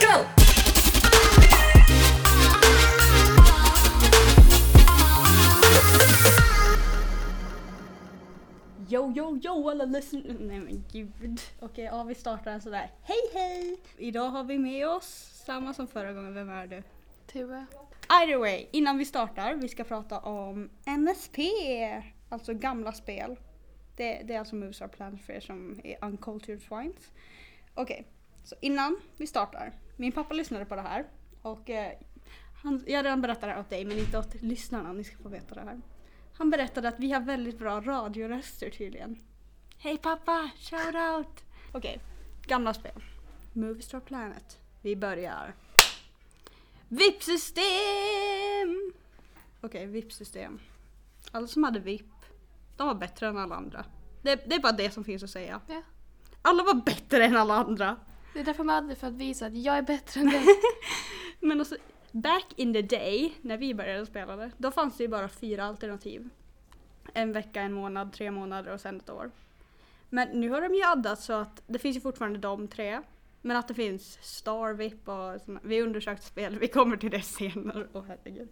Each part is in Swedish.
Go! Yo, yo, yo alla lyssnare. Nej men gud. Okej, ja vi startar sådär. Hej hej! Idag har vi med oss samma som förra gången. Vem är du? Tuva. Either way, innan vi startar, vi ska prata om MSP. Alltså gamla spel. Det, det är alltså Moves Are Planned för er som är uncultured swines. Okej, så innan vi startar. Min pappa lyssnade på det här och eh, han, jag har redan berättat det här åt dig men inte åt lyssnarna, ni ska få veta det här. Han berättade att vi har väldigt bra radioröster tydligen. Hej pappa, shout out! Okej, gamla spel. Movie Star Planet. Vi börjar. VIP-system! Okej, VIP-system. Alla som hade VIP, de var bättre än alla andra. Det, det är bara det som finns att säga. Ja. Alla var bättre än alla andra. Det är därför man hade för att visa att jag är bättre än dig. Men alltså, back in the day, när vi började spela det, då fanns det ju bara fyra alternativ. En vecka, en månad, tre månader och sen ett år. Men nu har de ju addat så att det finns ju fortfarande de tre. Men att det finns Star VIP och såna, vi undersökte spel, vi kommer till det senare. Åh herregud.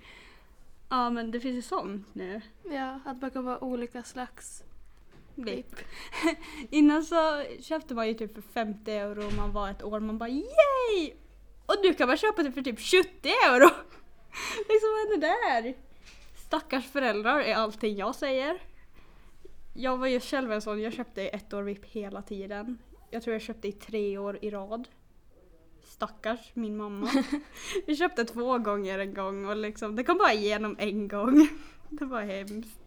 Ja men det finns ju sånt nu. ja, att man kan vara olika slags. VIP. Innan så köpte man ju typ för 50 euro om man var ett år. Man bara yay! Och nu kan man köpa det för typ 70 euro! liksom vad händer där? Stackars föräldrar är allting jag säger. Jag var ju själv en sån, jag köpte ett år VIP hela tiden. Jag tror jag köpte i tre år i rad. Stackars min mamma. Vi köpte två gånger en gång och liksom, det kom bara igenom en gång. Det var hemskt.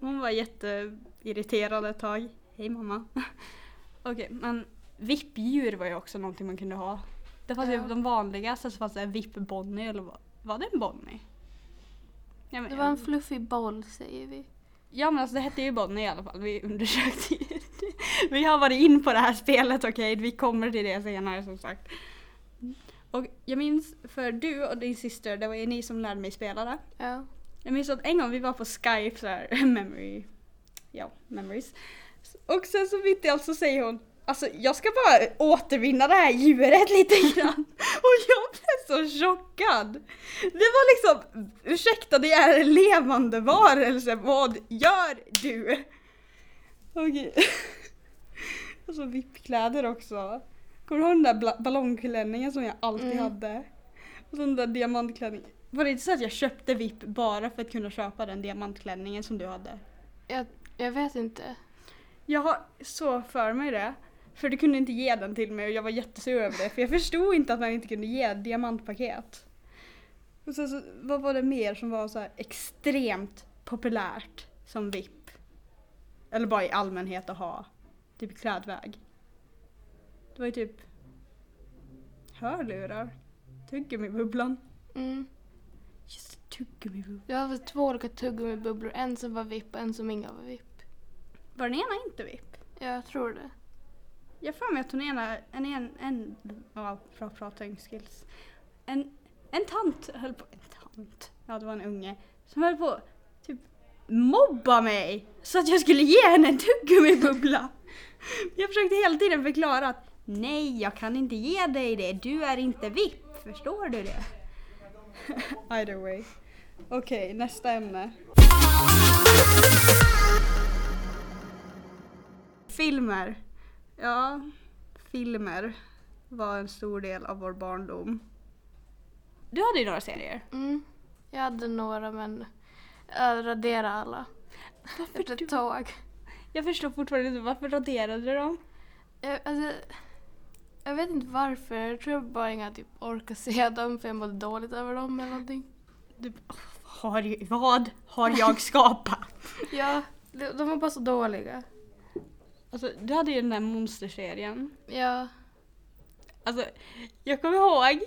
Hon- var jätteirriterad ett tag. Hej mamma. Okej, men VIP-djur var ju också någonting man kunde ha. Det fanns Ja. ju de vanligaste, så fanns det VIP-Bonnie eller vad? Var det en Bonnie? Men, Det var en fluffig boll säger vi. ja men alltså det hette ju Bonnie i alla fall, vi undersökte ju. Vi har varit in på det här spelet okej, vi kommer till det senare som sagt. Och jag minns för du och din syster, det var ju ni som lärde mig spela det. Ja. Jag minns att en gång vi var på Skype så här, memory, ja, memories. Och sen så mitt i allt så säger hon Alltså jag ska bara återvinna det här djuret lite grann. Och jag blev så chockad. Det var liksom, ursäkta det är en levande varelse, vad gör du? Okej. Och så vippkläder också. Kommer du ihåg den där ballongklänningen som jag alltid Mm. hade? Och så den där diamantklänningen. Var det inte så att jag köpte VIP bara för att kunna köpa den diamantklänningen som du hade? Jag, jag vet inte. Jag har så för mig det. För du kunde inte ge den till mig och jag var jättesur över det. För jag förstod inte att man inte kunde ge diamantpaket. Och sen så, vad var det mer som var så extremt populärt som VIP? Eller bara i allmänhet att ha. Typ klädväg. Det var ju typ hörlurar. Tuggummi-bubblan. Mm. Just tuggummi-bubblan. Jag hade två olika tuggummibubblor. En som var vipp och en som inga var vipp. Var den ena inte VIP? Jag tror det. Jag för mig att hon ena, en, en, en, ja, bra prating skills. En, en tant höll på, en tant, ja det var en unge, som höll på typ mobba mig så att jag skulle ge henne en tuggummibubbla. Jag försökte hela tiden förklara att nej, jag kan inte ge dig det, du är inte VIP, förstår du det? Either way. Okej, nästa ämne. Filmer. Ja, filmer var en stor del av vår barndom. Du hade ju några serier. Mm. Jag hade några men jag raderade alla. Efter du- ett tag. Jag förstår fortfarande inte varför raderade du dem? Jag, alltså, jag vet inte varför. Jag tror bara inga typ orkar se dem för jag mådde dåligt över dem eller någonting. Du, har, vad har jag skapat? Ja, de, var bara så dåliga. Alltså, du hade ju den där monsterserien. Ja, Alltså, jag kommer ihåg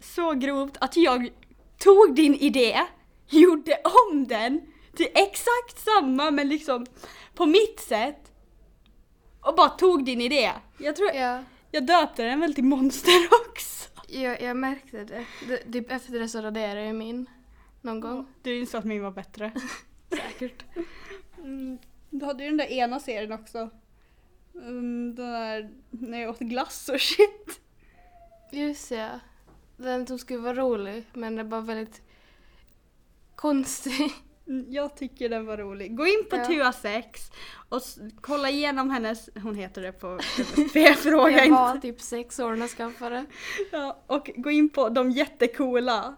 så grovt att jag tog din idé, gjorde om den till exakt samma men liksom på mitt sätt och bara tog din idé. Jag tror ja. jag döpte den väl till Monster också. Jag, jag märkte det. det. Typ efter det så raderade jag min. Någon gång. Du insåg att min var bättre. Säkert. Mm, du hade ju den där ena serien också. Mm, den där när jag åt glass och shit. Just ja. Den som skulle vara rolig men det var väldigt konstig. Mm, Jag tycker den var rolig. Gå in på Ja. Tua 6 och kolla igenom hennes, hon heter det på MSP, fråga Jag var inte. typ sex år när jag skaffade. Ja, och gå in på de jättecoola.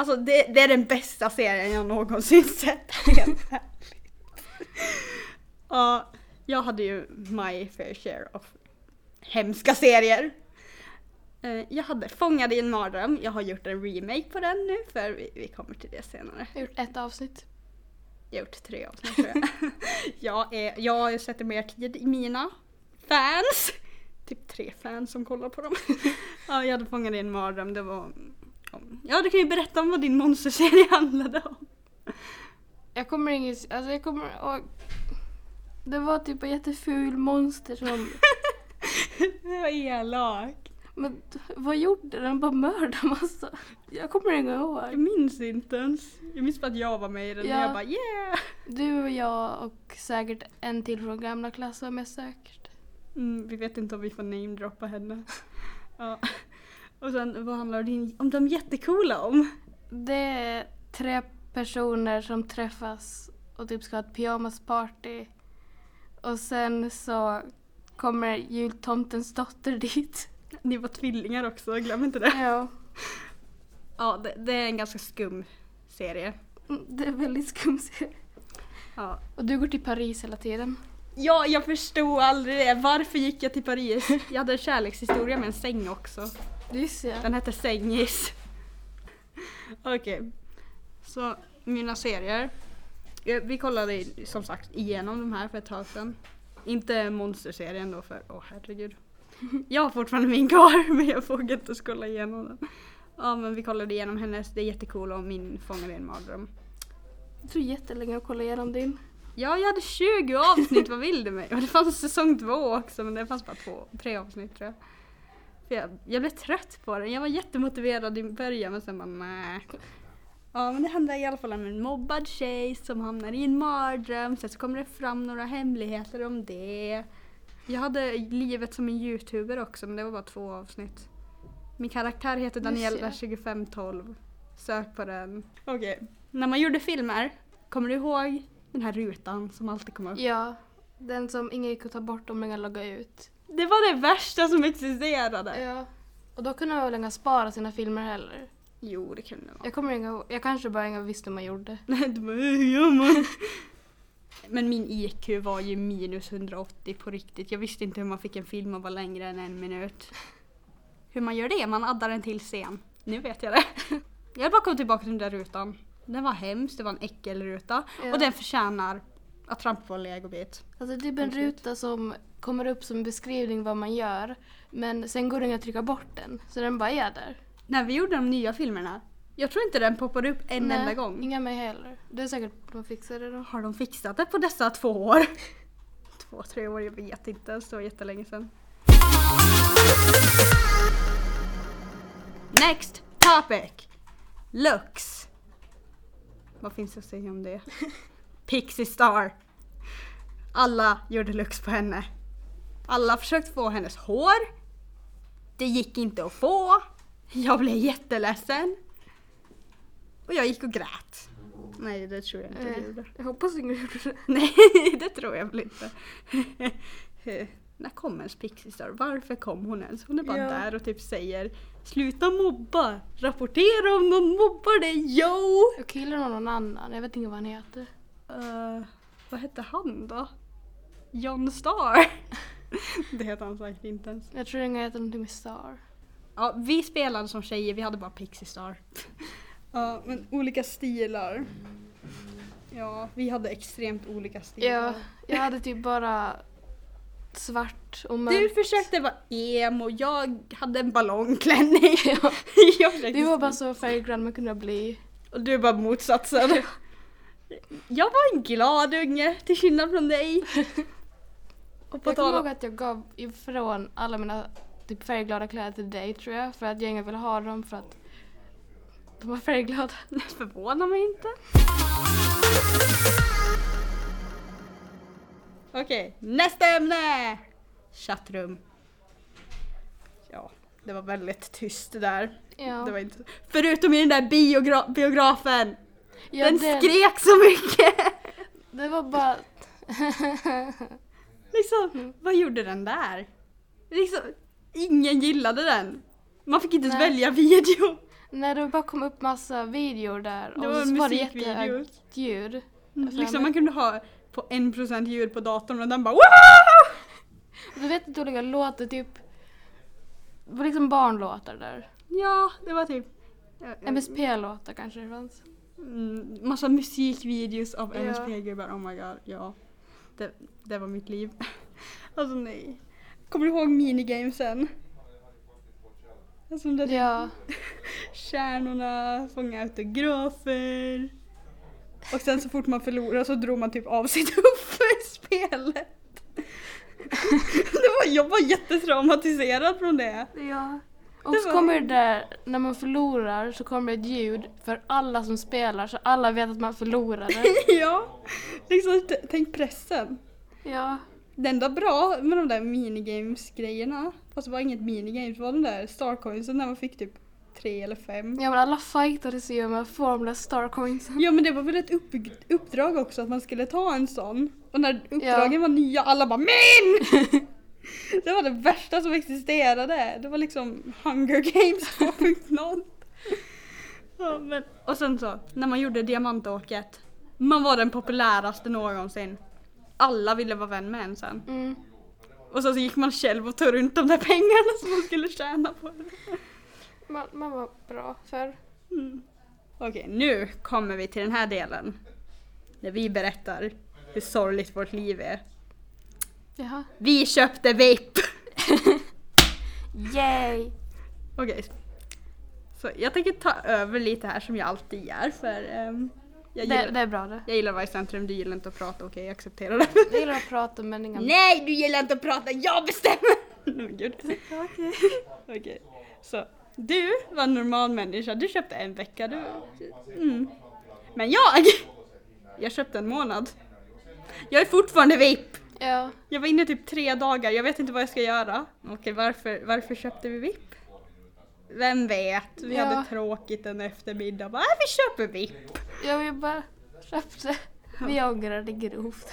Alltså det, det är den bästa serien jag någonsin sett. Helt. Ja, jag hade ju my fair share of hemska serier. Eh, Jag hade Fångad i en mardröm. Jag har gjort en remake på den nu för vi, vi kommer till det senare. Jag har gjort ett avsnitt. Jag har gjort tre avsnitt tror jag. jag, är, jag sätter mer tid i mina fans. Typ tre fans som kollar på dem. ja, jag hade fångat i en mardröm. Det var... Ja, du kan ju berätta om vad din monsterserie handlade om. Jag kommer inget, alltså jag kommer ihåg. Det var typ en jätteful monster som, det var elak. men vad gjorde den? Bara mördade massa. Jag kommer inte Jag ihåg. minns inte ens. Jag minns bara att jag var med i den och Ja. jag bara yeah! Du och jag och säkert en till från gamla klass var mest säkert. Mm, vi vet inte om vi får namedroppa henne. ja. Och sen vad handlar din om de jättecoola om? Det är tre personer som träffas och typ ska ha ett pyjamasparty. Och sen så kommer jultomtens dotter dit. Ni var tvillingar också, glöm inte det. Ja. Ja, det, det är en ganska skum serie. Mm, Det är väldigt skum serie. Ja. Och du går till Paris hela tiden. ja, jag förstod aldrig det. Varför gick jag till Paris? Jag hade en kärlekshistoria med en säng också. Just ja. Den hette Sängis. Okej. Så, mina serier. Vi kollade som sagt igenom de här för ett tag sedan. Inte monsterserien då för, åh herregud. Jag har fortfarande min kvar men jag vågar inte kolla igenom den. Ja men vi kollade igenom hennes, det är jättekul och min Fångad i en mardröm. Det tog jättelänge att kolla igenom din. Ja, jag hade 20 avsnitt, vad vill du mig? Och det fanns säsong två också, men det fanns bara två, tre avsnitt tror jag. För jag, jag blev trött på den. Jag var jättemotiverad i början, men sen bara nej. Ja, men det handlar i alla fall om en mobbad tjej som hamnar i en mardröm. Sen så kommer det fram några hemligheter om det. Jag hade livet som en youtuber också, men det var bara två avsnitt. Min karaktär heter Just Daniela ja. 2512. Sök på den. Okej. När man gjorde filmer, kommer du ihåg den här rutan som alltid kom upp? Ja. Den som ingen gick att ta bort om ingen loggade ut. Det var det värsta som existerade. Ja. Och då kunde man väl inte spara sina filmer heller. Jo, det kunde vara. Jag kommer ihåg. Jag kanske bara inte visste hur man gjorde. Nej, du bara, hur gör man? Men min IQ var ju minus 180 på riktigt. Jag visste inte hur man fick en film att vara längre än en minut. Hur man gör det? Man addar en till scen. Nu vet jag det. Jag bara komma tillbaka till den där rutan. Den var hemsk, det var en äckelruta. Ja. Och den förtjänar att trampa på en legobit. Alltså typ en ruta som kommer upp som beskrivning vad man gör. Men sen går det inte att trycka bort den. Så den bara är där. När vi gjorde de nya filmerna, jag tror inte den poppade upp en Nej, enda gång. Inga mig heller. Det är säkert de fixar det då. Har de fixat det på dessa två år? Två, tre år, jag vet inte. Så jättelänge sedan. Next topic! Looks. Vad finns det att säga om det? Pixie Star. Alla gjorde looks på henne. Alla försökte få hennes hår. Det gick inte att få. Jag blev jätteledsen. Och jag gick och grät. Nej, det tror jag inte Eh, gjorde. jag hoppas ingen gjorde det. Nej, det tror jag väl inte. När kom ens Pixie Star? Varför kom hon ens? Hon är bara Ja. där och typ säger Sluta mobba! Rapportera om någon mobbar dig, yo! Jag killar någon annan. Jag vet inte vad han heter. Uh, vad hette han då? John Star? det heter han säkert inte ens. Jag tror den heter någonting med Star. Ja, vi spelade som tjejer, vi hade bara Pixie Star. Ja, men olika stilar. Ja, vi hade extremt olika stilar. Ja, jag hade typ bara svart och Du mörkt. försökte vara emo, jag hade en ballongklänning. Ja. Du var bara så färggrann man kunde bli. Och du är bara motsatsen. Jag var en glad unge, till skillnad från dig. Och på Jag kommer ihåg att jag gav ifrån alla mina typ färgglada kläder till dig tror jag. För att jag inte ville ha dem för att de var färgglada. Det förvånar mig inte. Okej, nästa ämne! Chattrum. Ja, det var väldigt tyst där. Ja. Det var inte, förutom i den där biogra- biografen. Ja, den det, skrek så mycket! det var bara... liksom, vad gjorde den där? Liksom, ingen gillade den. Man fick inte ens Nej. välja video. När det bara kom upp massa videor där Det och var så var det jättehögt ljud. för Liksom mig. man kunde ha på 1% ljud på datorn och den bara wow! Du vet inte olika låtar, typ... Det var liksom barnlåtar där. Ja, det var typ MSP-låtar kanske det fanns. Mm, massa musikvideos av Ja. MSP-gubbar. Oh my god, ja. Det, det var mitt liv. alltså nej. Kommer du ihåg minigamesen? Alltså de där Ja. stjärnorna, fånga autografer. Och sen så fort man förlorade så drog man typ av sitt huvud i spelet. det var, jag var jättetraumatiserad från det. ja. Och så kommer det där, när man förlorar så kommer det ett ljud för alla som spelar så alla vet att man förlorade. ja, liksom tänk pressen. ja. Det enda bra med de där minigames-grejerna, fast det var inget minigames, var de där starcoinsen när man fick typ tre eller fem. Ja men alla fightades ju med där starcoinsen. Ja men det var väl ett upp, uppdrag också att man skulle ta en sån. Och när uppdragen var nya, alla bara MIN! det var det värsta som existerade. Det var liksom Hunger Games 2.0. ja, men, och sen så, när man gjorde diamantåket. Man var den populäraste någonsin. Alla ville vara vän med en sen. Mm. Och så, så gick man själv och tog runt de där pengarna som man skulle tjäna på det. Man, man var bra för. Mm. Okej, nu kommer vi till den här delen. Där vi berättar hur sorgligt vårt liv är. Jaha. Vi köpte VIP! Yay! Okej. Så jag tänker ta över lite här som jag alltid gör för ehm, jag, Det, gillar, det är bra det. jag gillar att vara i centrum, du gillar inte att prata, okej jag accepterar det. Jag gillar att prata men inga... Nej, du gillar inte att prata, jag bestämmer! Men gud. Okej. Okej. Så, du var en normal människa, du köpte en vecka. Du, mm. Men jag! Jag köpte en månad. Jag är fortfarande VIP! Ja. Jag var inne typ tre dagar, jag vet inte vad jag ska göra. Okej, varför, varför köpte vi VIP? Vem vet? Vi Ja. hade tråkigt en eftermiddag. Bara, "Äh, vi köper VIP! Jag vill bara köpte. Vi ångrade grovt.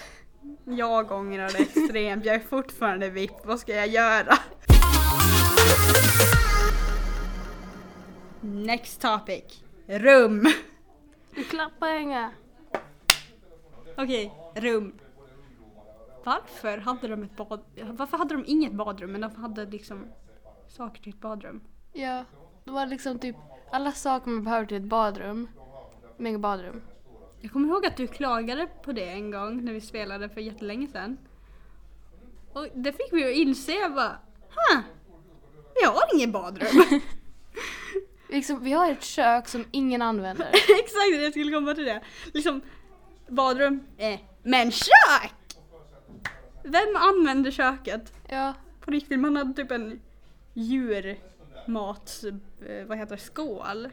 Jag ångrar det extremt, jag är fortfarande VIP. Vad ska jag göra? Next topic. Rum. Du klappar inga. Okej, rum. Varför hade de ett bad... Varför hade de inget badrum men de hade liksom saker till ett badrum? Ja. Det var liksom typ alla saker man behöver till ett badrum. Med badrum. Jag kommer ihåg att du klagade på det en gång när vi spelade för jättelänge sedan. Och det fick vi att inse jag bara, huh, vi har inget badrum. Liksom, vi har ett kök som ingen använder. Exakt, jag skulle komma till det. Liksom, badrum, eh, men kök! Vem använder köket? Ja. På riktigt, man hade typ en djurmats, eh, vad heter det, skål.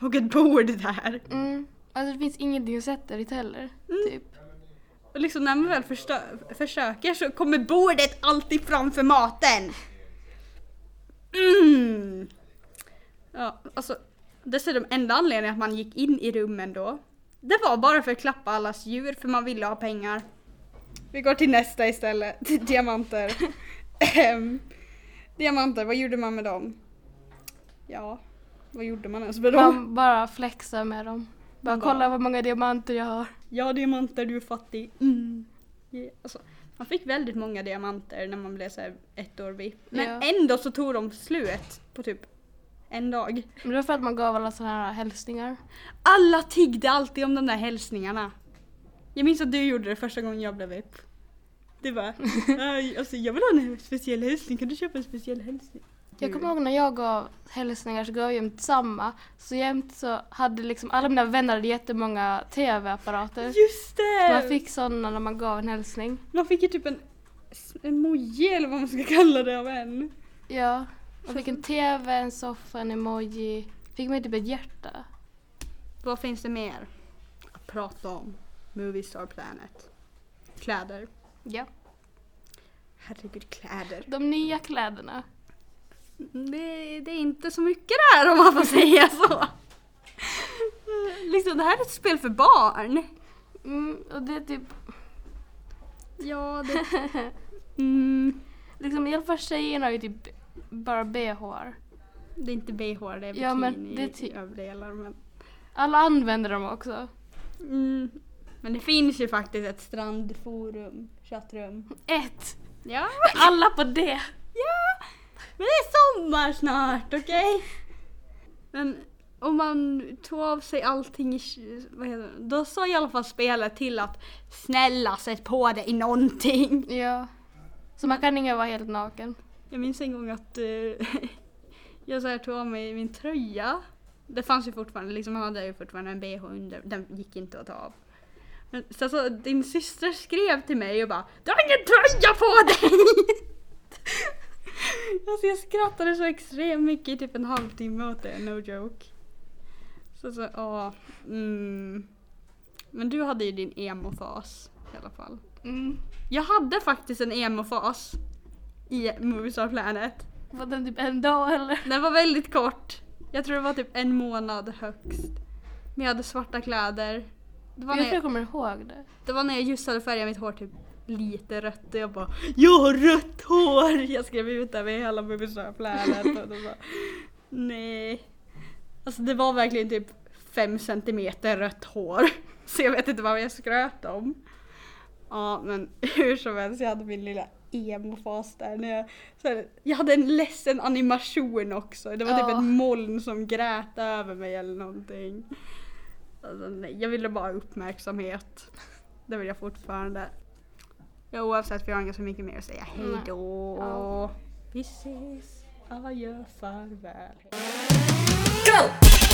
Och ett bord där. Mm. Alltså det finns ingenting att sätta dit heller. Typ. Och liksom när man väl förstö- försöker så kommer bordet alltid framför maten. Mm. Ja, alltså dessutom enda anledningen att man gick in i rummen då, det var bara för att klappa allas djur för man ville ha pengar. Vi går till nästa istället, diamanter. Ehm, diamanter, vad gjorde man med dem? Ja, vad gjorde man ens med dem? Man bara flexar med dem. Bara bara- kolla vad många diamanter jag har. Ja, diamanter, du är fattig. Mm. Yeah. Alltså, man fick väldigt många diamanter när man blev så ett år VIP. Men Ja. ändå så tog de slut på typ en dag. Men det var för att man gav alla sådana här hälsningar. Alla tiggde alltid om de där hälsningarna. Jag minns att du gjorde det första gången jag blev VIP. Du bara, "Aj, alltså jag vill ha en speciell hälsning, kan du köpa en speciell hälsning? Jag kommer ihåg när jag gav hälsningar så gav jag jämt samma. Så jämt så hade liksom alla mina vänner hade jättemånga tv-apparater. Just det! Man fick sådana när man gav en hälsning. man fick ju typ en emoji eller vad man ska kalla det av en. Ja. Man fick en tv, en soffa, en emoji. Fick man typ ett hjärta. Vad finns det mer att prata om? Movie Star Planet. Kläder. Ja. Herregud, kläder. De nya kläderna. Det, det är inte så mycket där om man får säga så. liksom det här är ett spel för barn. Mm, och det är typ, Ja, det... Mm, liksom i alla fall tjejerna har ju typ bara bh. det är inte bh, det är bikini Ja, men det är ty- överdelar. Men, Alla använder dem också. mm, men det finns ju faktiskt ett strandforum, chattrum. Ett! Ja, Alla på det! ja! Men det är sommar snart, okej? Men om man tog av sig allting i, vad heter det, då sa i alla fall spelet till att snälla sätt på dig i någonting. Ja. Så man kan inte vara helt naken. Jag minns en gång att eh, jag så här tog av mig min tröja. Det fanns ju fortfarande, liksom man hade ju fortfarande en bh under, den gick inte att ta av. Men sen så din syster skrev till mig och bara Du har ingen tröja på dig! alltså jag skrattade så extremt mycket i typ en halvtimme åt det, no joke. Så så, ja. Mm. Men du hade ju din emo-fas i alla fall. Mm. Jag hade faktiskt en emo-fas i Movies of Planet. Var den typ en dag eller? Den var väldigt kort. Jag tror det var typ en månad högst. Men jag hade svarta kläder. Det var, Jag tror jag kommer ihåg det. det var när jag just hade färgat mitt hår typ lite rött och jag bara Jag har rött hår! Jag skrev ut det med hela Planet och då bara Nej. Alltså det var verkligen typ fem centimeter rött hår. Så jag vet inte vad jag skröt om. Ja men hur som helst, jag hade min lilla emo-fas där. När jag, så här, jag hade en ledsen animation också. Det var typ ett moln som grät över mig eller någonting. Alltså, nej, jag ville bara ha uppmärksamhet. Det vill jag fortfarande. Ja, oavsett, för jag har inte så mycket mer att säga. Hej då! Ja. Vi ses! Adjö, farväl. Go!